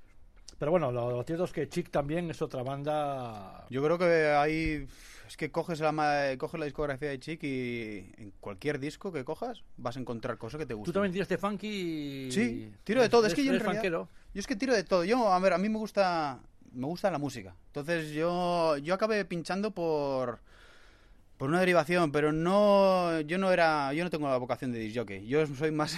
Pero bueno, lo, lo cierto es que Chic también es otra banda. Yo creo que hay es que coges la ma- coges la discografía de Chic y en cualquier disco que cojas vas a encontrar cosas que te Tú gustan. también tiras de funky. Sí, tiro de todo. Es que yo en realidad-. Yo es que tiro de todo. Yo, a ver, a mí me gusta me gusta la música. Entonces yo yo acabé pinchando por por una derivación, pero no yo no era yo no tengo la vocación de disc jockey. Yo soy más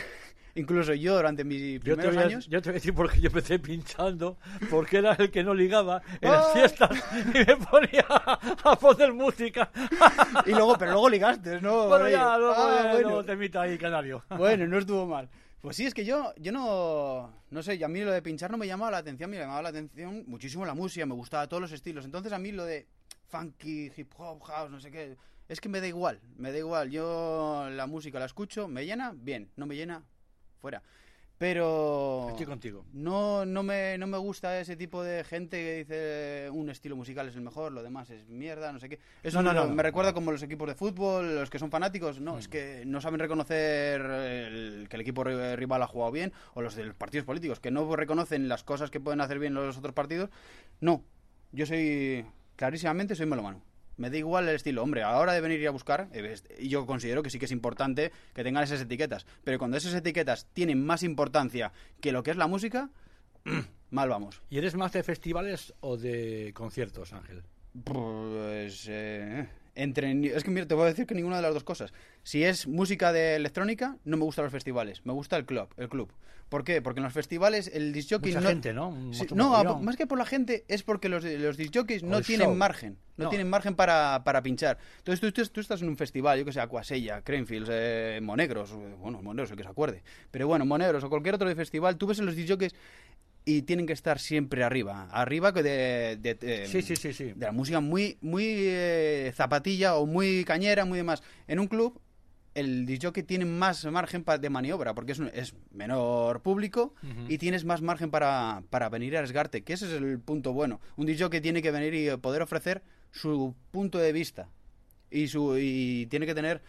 incluso yo durante mis Yo te, primeros a, años yo te voy a decir porque yo empecé pinchando, porque era el que no ligaba en las ¡Ah! fiestas y me ponía a poner música. y luego pero luego ligaste, ¿no? bueno, ya, luego, ah, eh, bueno. luego temita ahí, canario. Bueno, no estuvo mal. Pues sí, es que yo, yo no, no sé, a mí lo de pinchar no me llamaba la atención, me llamaba la atención muchísimo la música, me gustaba todos los estilos. Entonces a mí lo de funky, hip hop, house, no sé qué, es que me da igual, me da igual. Yo la música la escucho, me llena, bien, no me llena, fuera. Pero Estoy contigo. no, no, me, no me gusta ese tipo de gente que dice un estilo musical es el mejor, lo demás es mierda, no sé qué. Eso No, no, me, no, no. me recuerda como los equipos de fútbol, los que son fanáticos. No, es Mm. que no saben reconocer el- que el equipo ri- rival ha jugado bien, o los de los partidos políticos, que no reconocen las cosas que pueden hacer bien los otros partidos. No, yo soy, clarísimamente, soy melomano. Me da igual el estilo. Hombre, a la hora de venir y a buscar, eh, yo considero que sí que es importante que tengan esas etiquetas. Pero cuando esas etiquetas tienen más importancia que lo que es la música, mal vamos. ¿Y eres más de festivales o de conciertos, Ángel? Pues eh, entre es que mira, te voy a decir que ninguna de las dos cosas. Si es música de electrónica, no me gustan los festivales, me gusta el club, el club. ¿Por qué? Porque en los festivales el disc jockey Mucha no gente, ¿no? A- más que por la gente es porque los, los disc jockeys O no tienen show. margen, no, No. tienen margen para, para pinchar. Entonces tú, tú- tú estás en un festival, yo que sé, Aquasella, Cranfields, eh, Monegros, bueno, Monegros el que se acuerde, pero bueno, Monegros o cualquier otro de festival, tú ves en los disc jockeys y tienen que estar siempre arriba, arriba que de, de- de- Sí, sí, sí, sí. de la música muy muy eh, zapatilla o muy cañera, muy demás. En un club el disc jockey tiene más margen de maniobra porque es, un- es menor público y tienes más margen para, para venir a arriesgarte, que ese es el punto bueno. Un disc jockey tiene que venir y poder ofrecer su punto de vista y su y tiene que tener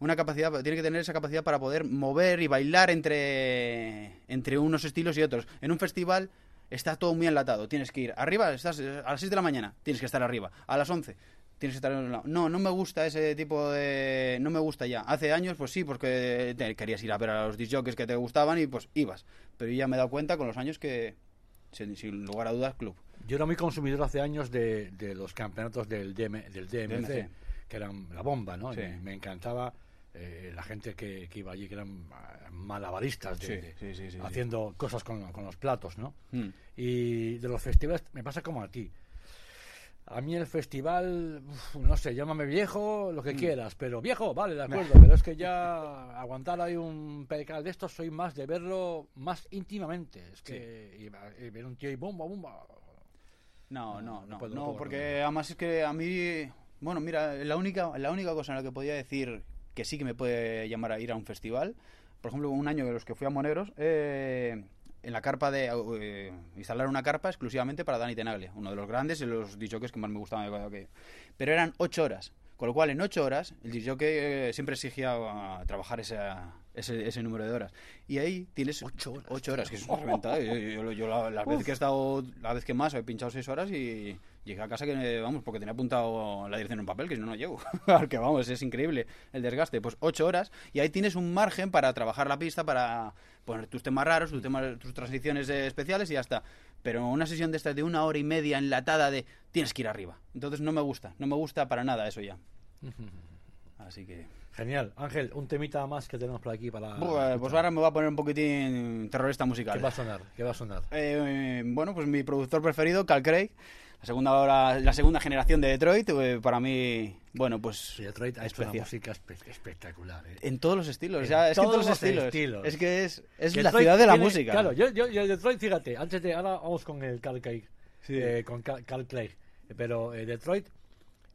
una capacidad tiene que tener esa capacidad para poder mover y bailar entre entre unos estilos y otros en un festival está todo muy enlatado tienes que ir arriba estás eh, a las 6 de la mañana tienes que estar arriba a las 11 tienes que estar en un lado. no no me gusta ese tipo de no me gusta ya hace años pues sí porque te- querías ir a ver a los disc jockeys que te gustaban y pues ibas pero yo ya me he dado cuenta con los años que sin, sin lugar a dudas club Yo era muy consumidor hace años de, de los campeonatos del, DM, del DMC, DMC. que eran la bomba, ¿no? Sí. Me, me encantaba eh, la gente que, que iba allí, que eran ah, malabaristas, de- Sí, sí, sí, haciendo cosas con, con los platos, ¿no? Mm. Y de los festivales me pasa como a ti. A mí el festival, uf, no sé, llámame viejo, Mm. lo que quieras, pero viejo, vale, de acuerdo, pero es que ya aguantar ahí un pelical de estos soy más de verlo más íntimamente. Es que y- y ver un tío y bomba, bomba. No, No, no, no puedo, no, no puedo, porque además es que a mí, bueno, mira, la única, la única cosa en la que podía decir que sí que me puede llamar a ir a un festival, por ejemplo, un año de los que fui a Moneros, eh, en la carpa de eh, instalar una carpa exclusivamente para Dani Tenaglia, uno de los grandes y los disjockeys que más me gustaban de. Pero eran ocho horas, con lo cual en ocho horas el disjockey eh, siempre exigía ah, trabajar esa- ese, ese número de horas. Y ahí tienes Ocho horas, ocho horas, que es una reventada. Yo, yo- yo la, la vez que he estado, la vez que más he pinchado seis horas y Llegué a casa que, vamos, porque tenía apuntado la dirección en un papel, que si no, no llego. Porque, vamos, es increíble el desgaste. Pues ocho horas y ahí tienes un margen para trabajar la pista, para poner tus temas raros, tus, temas, tus transiciones eh, especiales y ya está. Pero una sesión de estas de una hora y media enlatada de tienes que ir arriba. Entonces no me gusta, no me gusta para nada eso ya. Así que... Genial. Ángel, un temita más que tenemos por aquí para... Pues, pues ahora me voy a poner un poquitín terrorista musical. ¿Qué va a sonar? ¿Qué va a sonar? Eh, bueno, pues mi productor preferido, Cal Craig, la segunda hora, la segunda generación de Detroit, eh, para mí, bueno, pues Detroit ha hecho una música espe- espectacular. ¿eh? En todos los estilos, En o sea, es que todos todos los los estilos. estilos. Es que es, es la ciudad de la tiene- música. Claro, yo, yo, yo Detroit, fíjate, antes de ahora vamos con el Carl Craig, Sí. eh, con Cal, Cal Craig, pero eh, Detroit,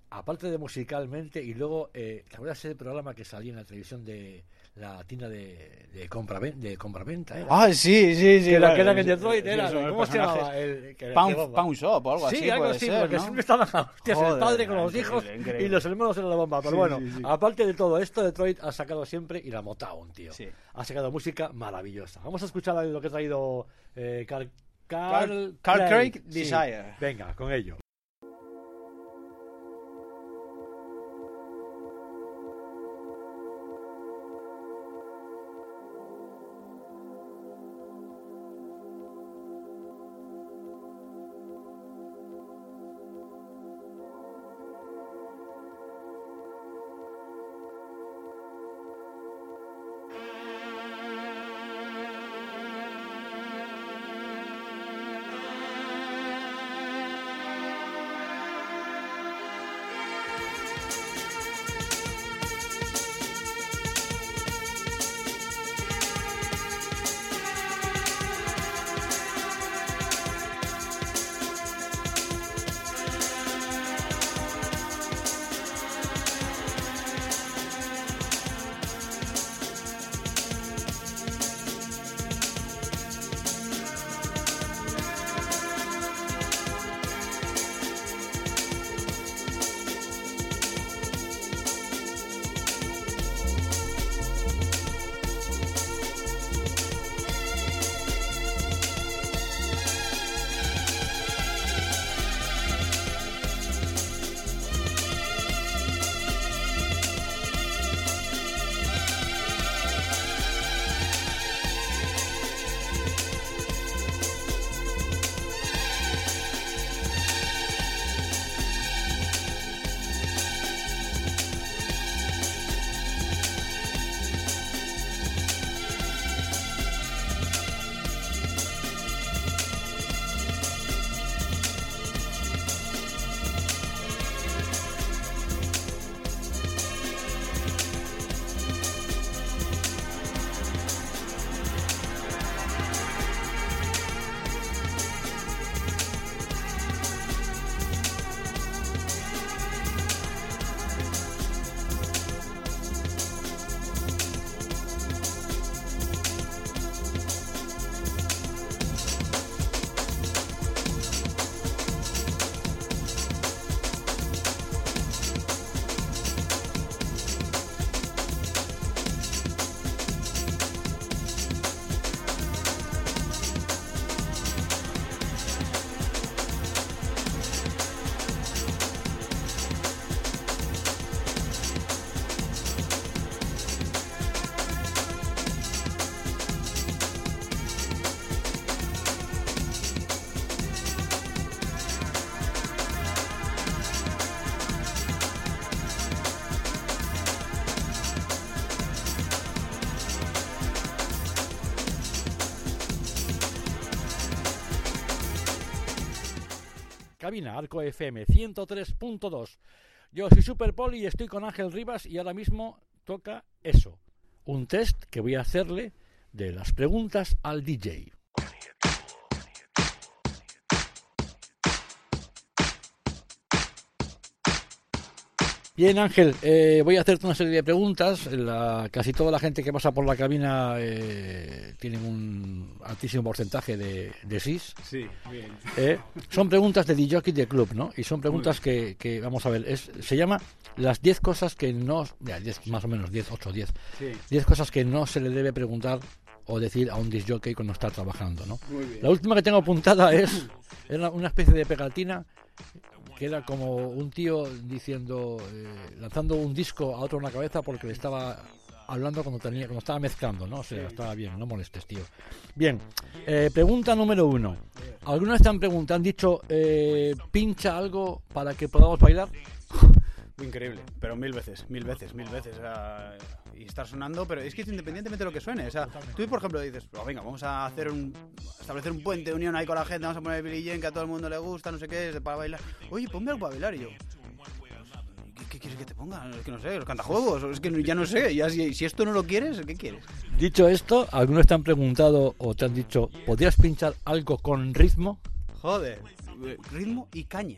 aparte de musicalmente y luego, eh, ¿te acuerdas ese programa que salía en la televisión de la tienda de, de compra de compraventa? era? Ah, sí, sí, sí. que, era, claro, que en sí, Detroit, sí, era, ¿cómo se llamaba? El, Pound, Shop o algo sí, así, algo puede así, ser, porque ¿no? siempre estaban hostias el padre con los hijos increíble. y los hermanos en la bomba. Pero Sí, bueno, sí, sí. aparte de todo esto, Detroit ha sacado siempre y la Motown, tío. Sí. Ha sacado música maravillosa. Vamos a escuchar lo que ha traído eh, Carl, Carl- Carl Craig, Sí. Desire. Venga, con ello. Cabina Arco FM 103.2. Yo soy Super Poli y estoy con Ángel Rivas y ahora mismo toca eso, un test que voy a hacerle de las preguntas al DJ. Bien, Ángel, eh, voy a hacerte una serie de preguntas. La- casi toda la gente que pasa por la cabina eh, tiene un altísimo porcentaje de, de SIS. Sí, bien. Eh, son preguntas de DJ de club, ¿no? Y son preguntas que, que, vamos a ver, es, se llama las 10 cosas que no, ya, 10, más o menos 10, 8, 10, Sí. 10 cosas que no se le debe preguntar o decir a un disc jockey cuando está trabajando, ¿no? Muy bien. La última que tengo apuntada es, es una especie de pegatina que era como un tío diciendo, eh, lanzando un disco a otro en la cabeza porque le estaba hablando cuando tenía, cuando estaba mezclando, ¿no? O sea, estaba bien, no molestes, tío. Bien, eh, pregunta número uno. Algunas te han han dicho, eh, pincha algo para que podamos bailar. Increíble, pero mil veces, mil veces, mil veces. o sea, y estar sonando, pero es que es independientemente de lo que suene. O sea, tú, por ejemplo, dices, "Oh, venga, vamos a hacer un. establecer un puente de unión ahí con la gente, vamos a poner Billy Jean, que a todo el mundo le gusta, no sé qué, es para bailar. Oye, ponme algo para bailar. Y yo, ¿qué, qué quieres que te ponga? Es que no sé, los cantajuegos, es que ya no sé. Ya, si, si esto no lo quieres, ¿qué quieres? Dicho esto, algunos te han preguntado o te han dicho, ¿podrías pinchar algo con ritmo? Joder, ritmo y caña.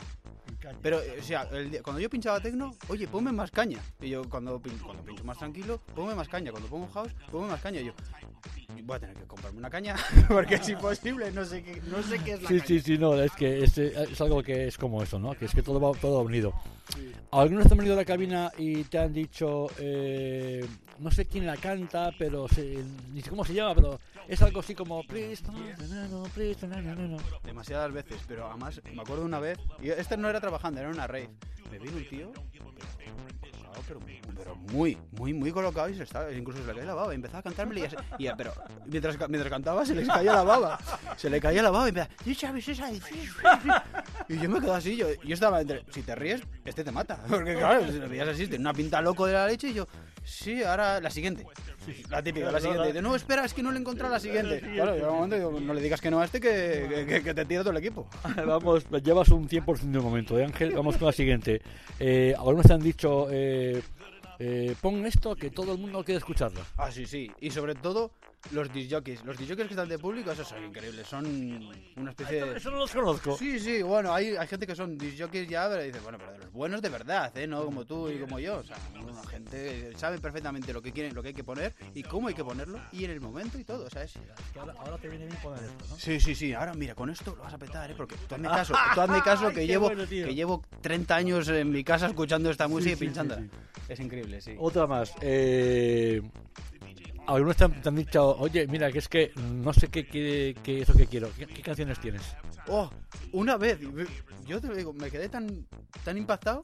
Pero, eh, o sea, el día- cuando yo pinchaba tecno, oye, ponme más caña. Y yo, cuando, pin- cuando pincho más tranquilo, ponme más caña. Cuando pongo house, ponme más caña. Y yo, voy a tener que comprarme una caña, porque es imposible, no sé qué, no sé qué es la Sí, caña. sí, sí, no, es que es, eh, es algo que es como eso, ¿no? Que es que todo va todo unido. Algunos te han venido a la cabina y te han dicho, eh, no sé quién la canta, pero se- ni sé cómo se llama, pero es algo así como, please, no, no, no, please, no, no, no, no". Demasiadas veces, pero además me acuerdo una vez, y este no era trabajando, era una rave. Me vino un tío, pero, pero muy, muy, muy colocado y se estaba, incluso se le caía la baba. Y empezaba a cantármela y, y pero mientras, mientras cantaba se le caía la baba. Se le caía la baba y empezaba, "You sabes esa de- y yo me quedaba así, yo, yo estaba entre, si te ríes, este te mata. Porque claro, si lo veías así, tiene una pinta loco de la leche y yo, sí, ahora la siguiente. La típica, la siguiente. No, espera, es que no le he encontrado la siguiente. Claro, llega un momento y digo, no le digas que no a este que, que, que- que te tira todo el equipo. Vamos, llevas un 100% de momento, ¿eh, Ángel? Vamos con la siguiente. Eh, algunos te han dicho, eh, eh, pon esto que todo el mundo quiere escucharlo. Ah, sí, sí. Y sobre todo los disjockeys. Los disjockeys que están de público, esos son increíbles. Son una especie de... Eso no los conozco. Sí, sí, bueno, hay, hay gente que son disjockeys ya, pero dices, bueno, pero de los buenos de verdad, ¿eh? No como tú y como yo. O sea, una gente que sabe perfectamente lo que quieren, lo que hay que poner y cómo hay que ponerlo y en el momento y todo, ¿sabes? Ahora, ahora te viene bien poner esto, ¿no? Sí, sí, sí. Ahora mira, con esto lo vas a petar, ¿eh? Porque tú hazme caso, tú hazme caso que llevo, bueno, que llevo 30 años en mi casa escuchando esta música sí, y sí, pinchándola. sí. Es increíble, sí. Otra más. Eh, algunos te han, te han dicho, oye, mira, que es que no sé qué, qué, qué es lo que quiero. ¿Qué, qué canciones tienes? Oh, una vez, yo te lo digo, me quedé tan, tan impactado.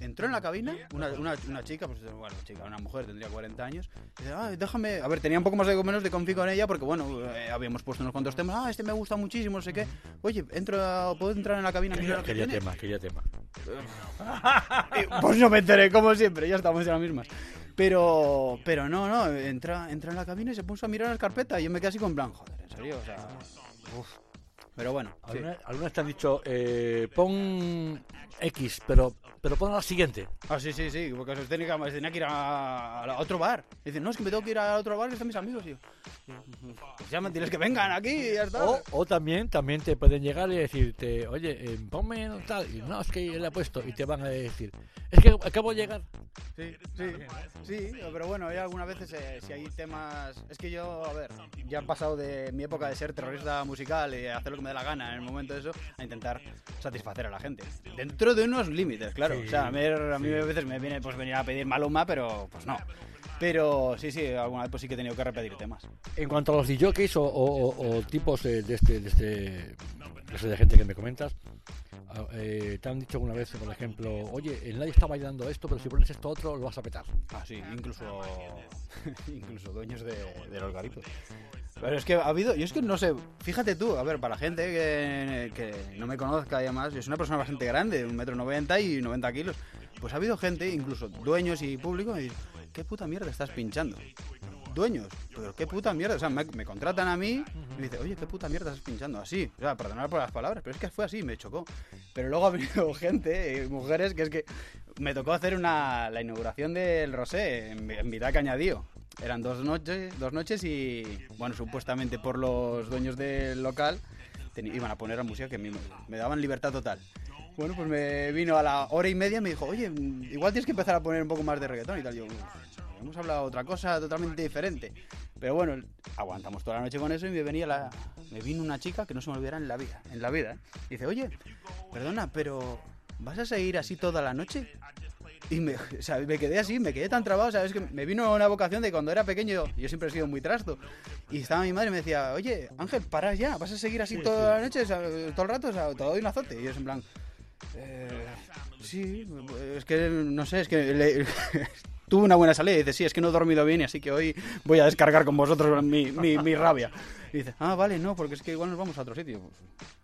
Entró en la cabina una, una, una chica, pues bueno, chica, una mujer, tendría 40 años. Y dice, ah, déjame. A ver, tenía un poco más de menos de confi con ella porque, bueno, eh, habíamos puesto unos cuantos temas. Ah, este me gusta muchísimo, no sé qué. Oye, entro a- ¿puedo entrar en la cabina? Que Quería tiene? tema, quería tema. Y, Pues no me enteré, como siempre, ya estamos en las mismas. Pero, pero no, no, entra, entra en la cabina y se puso a mirar las carpetas y yo me quedé así con plan, joder, en serio, o sea, uf. Pero bueno, sí. Algunas, algunas te han dicho, eh, pon X, pero, pero pon la siguiente. Ah, sí, sí, sí, porque se tenía que, tenía que ir a, a otro bar. Dicen, no, es que me tengo que ir a otro bar que están mis amigos. Yo, pues ya me tienes que vengan aquí y ya está. O, o también, también te pueden llegar y decirte, oye, eh, ponme tal. Y no, es que le he puesto. Y te van a decir, es que acabo de llegar. Sí, sí, sí, pero bueno, hay algunas veces eh, si hay temas... Es que yo, a ver, ya he pasado de mi época de ser terrorista musical y hacer lo que me dé la gana en el momento de eso, a intentar satisfacer a la gente. Dentro de unos límites, claro. Sí, o sea, a mí, a mí a veces me viene pues venir a pedir Maluma, pero pues no. Pero sí, sí, alguna vez pues sí que he tenido que repetir temas. En cuanto a los DJs o, o- o- o tipos de este, de este de gente que me comentas, ah, eh, te han dicho alguna vez, por ejemplo, oye, el nadie está bailando esto, pero si pones esto otro, lo vas a petar. Ah, sí, incluso, incluso dueños de, de los garitos. Pero es que ha habido, yo es que no sé, fíjate tú, a ver, para la gente que, que no me conozca y además, yo soy una persona bastante grande, un metro noventa y 90 kilos, pues ha habido gente, incluso dueños y público, dicen, ¿qué puta mierda estás pinchando? Dueños, pero qué puta mierda, o sea, me, me contratan a mí y me dicen, oye, qué puta mierda estás pinchando, así, o sea, perdonad por las palabras, pero es que fue así, me chocó. Pero luego ha venido gente, eh, mujeres, que es que me tocó hacer una, la inauguración del Rosé en, en mitad de Cañadío. Eran dos noches, dos noches y, bueno, supuestamente por los dueños del local iban a poner la música que a mí me, daban libertad total. Bueno, pues me vino a la hora y media y me dijo, oye, igual tienes que empezar a poner un poco más de reggaetón y tal. Yo, "Uf, hemos hablado otra cosa totalmente diferente. Pero bueno, aguantamos toda la noche con eso y me venía la, me vino una chica que no se me olvidará en la vida, en la vida. ¿eh? Y dice, oye, perdona, pero ¿vas a seguir así toda la noche? Y me, o sea, me quedé así, me quedé tan trabado, ¿sabes? Que me vino una vocación de cuando era pequeño, yo siempre he sido muy trasto. Y estaba mi madre y me decía, oye, Ángel, para ya, ¿vas a seguir así toda la noche, o sea, todo el rato? O sea, te doy un azote. Y yo, en plan, "Eh, Sí, es que no sé, es que le- tuve una buena salida y dice, sí, es que no he dormido bien y así que hoy voy a descargar con vosotros mi, mi, mi rabia. Y dice, ah, vale, no, porque es que igual nos vamos a otro sitio. Pues,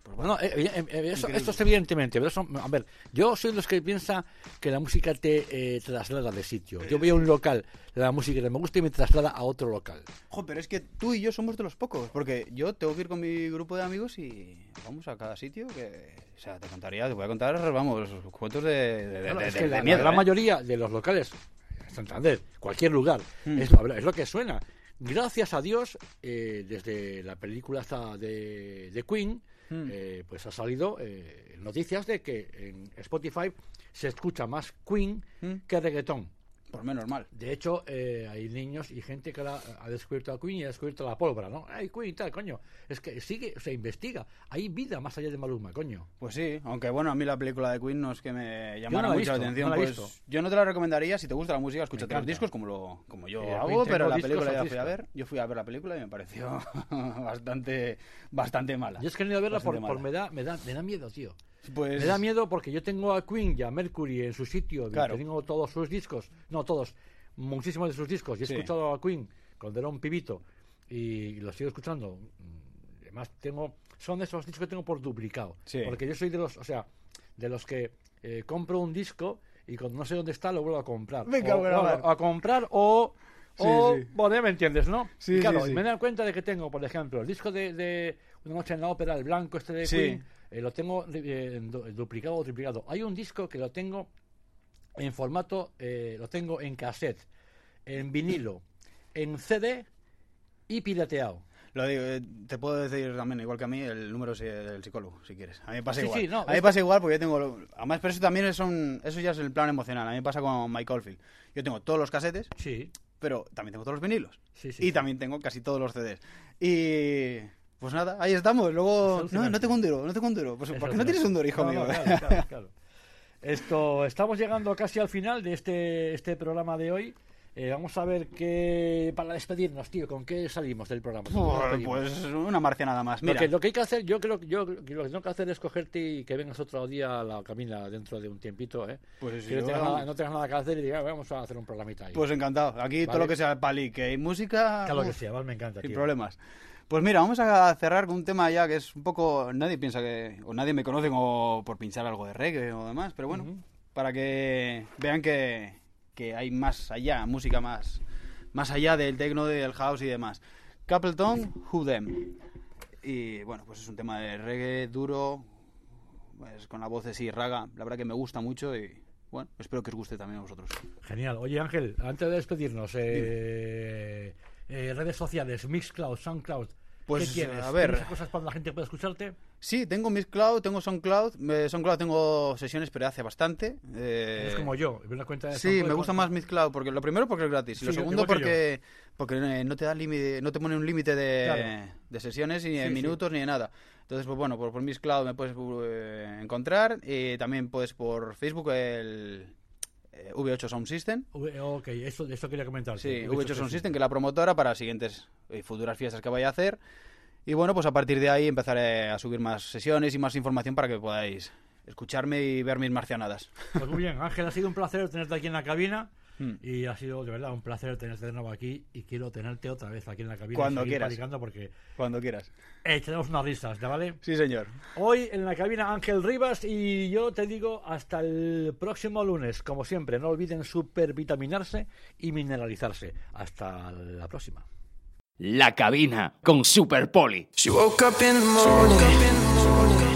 pues bueno. No, no, eh, eh, eh, eso, esto es evidentemente. Pero eso, a ver, yo soy de los que piensa que la música te eh, traslada de sitio. Yo voy a un local, la música que me gusta y me traslada a otro local. Ojo, pero es que tú y yo somos de los pocos, porque yo tengo que ir con mi grupo de amigos y vamos a cada sitio que, o sea, te contaría, te voy a contar, vamos, cuentos de, de, Claro, de- es de- que de la, miedo, la ¿eh? mayoría de los locales, Santander, cualquier lugar, Mm. es, lo, es lo que suena. Gracias a Dios, eh, desde la película esta de, de Queen, Mm. eh, pues ha salido eh, noticias de que en Spotify se escucha más Queen Mm. que reggaetón. Por menos mal. De hecho, eh, hay niños y gente que ahora ha descubierto a Queen y ha descubierto la pólvora, ¿no? Ay, Queen y tal, coño. Es que sigue, se investiga. Hay vida más allá de Maluma, coño. Pues sí, aunque bueno, a mí la película de Queen no es que me llamara no la he mucho la atención. no la he pues yo no te la recomendaría, si te gusta la música, escúchate los discos como, lo, como yo Eh, hago, pero la película ya la fui a ver. Yo fui a ver la película y me pareció bastante, bastante mala. Yo es que no iba a verla por, por me, da, me, da, me da miedo, tío. Pues, Me da miedo porque yo tengo a Queen y a Mercury en su sitio, Claro. tengo todos sus discos, no todos, muchísimos de sus discos, y he Sí. escuchado a Queen cuando era un pibito y lo sigo escuchando. Además, tengo, son esos discos que tengo por duplicado, Sí. porque yo soy de los, o sea, de los que eh, compro un disco y cuando no sé dónde está lo vuelvo a comprar. Me O- cago en la o mar. a comprar o... o Sí, bueno, me entiendes, ¿no? Sí, Y claro, me he dado cuenta de que tengo, por ejemplo, el disco de, de Una noche en la ópera, el blanco este de Sí. Queen, eh, lo tengo eh, duplicado o triplicado. Hay un disco que lo tengo en formato, eh, lo tengo en cassette, en vinilo, en CD y pirateado. Lo digo, te puedo decir también, igual que a mí, el número del psicólogo, si quieres. A mí me pasa Sí, igual. sí, no, a mí me pasa igual porque yo tengo... Además, pero eso también es un, eso ya es el plan emocional. A mí me pasa con Mike Oldfield. Yo tengo todos los casetes, Sí, pero también tengo todos los vinilos. sí, sí. y también tengo casi todos los CDs. Y... Pues nada, ahí estamos. Es Luego... No, no tengo un duro, no tengo un duro. Pues, Es ¿por qué no tienes un duro, hijo No, mío? no, claro, claro, claro. Esto, estamos llegando casi al final de este, este programa de hoy. Eh, vamos a ver qué, para despedirnos, tío, ¿con qué salimos del programa? ¿Con qué nos Pues, pues una marcianada más. Mira, Lo que, lo que hay que hacer, yo creo que yo lo que tengo que hacer es cogerte y que vengas otro día a la cabina dentro de un tiempito, ¿eh? Pues, que no yo- tengas, nada, no tengas nada que hacer y digas, vamos a hacer un programita ahí. pues encantado. Aquí todo lo que sea palique y música... Claro que uf, además me encanta, Sin tío. problemas. Pues mira, vamos a cerrar con un tema ya que es un poco... Nadie piensa que... O nadie me conoce como por pinchar algo de reggae o demás, pero bueno, para que vean que, que hay más allá, música más, más allá del techno, del house y demás. Capleton, Who Them. Y bueno, pues es un tema de reggae duro, pues con la voz así raga. La verdad que me gusta mucho y bueno, espero que os guste también a vosotros. Genial. Oye, Ángel, antes de despedirnos, eh, eh, redes sociales, Mixcloud, Soundcloud, Pues, ¿qué tienes? a ver. ¿Tienes cosas para la gente pueda escucharte? Sí, tengo Mixcloud, tengo SoundCloud. Eh, SoundCloud tengo sesiones, pero hace bastante. Eh, es como yo, una cuenta de Sí, me gusta más Mixcloud, porque lo primero porque es gratis, y lo Sí, segundo porque, porque eh, no te da límite, no te pone un límite de, Claro. de sesiones, ni de sí. minutos, ni de nada. Entonces, pues bueno, por, por Mixcloud me puedes eh, encontrar, y también puedes por Facebook el eh, V8 Sound System. V- Ok, eso, eso quería comentar. Sí, tío, V8 eso Sound sí. System, que es la promotora para siguientes y futuras fiestas que vaya a hacer. Y bueno, pues a partir de ahí empezaré a subir más sesiones y más información para que podáis escucharme y ver mis marcianadas. Pues muy bien, Ángel, ha sido un placer tenerte aquí en la cabina. Mm. Y ha sido de verdad un placer tenerte de nuevo aquí y quiero tenerte otra vez aquí en la cabina. Cuando quieras. porque Cuando quieras. Echaremos unas risas, ¿ya vale? Sí, señor. Hoy en la cabina Ángel Rivas y yo te digo hasta el próximo lunes. Como siempre, no olviden supervitaminarse y mineralizarse. Hasta la próxima. La cabina con Super Poli. She woke up in the morning.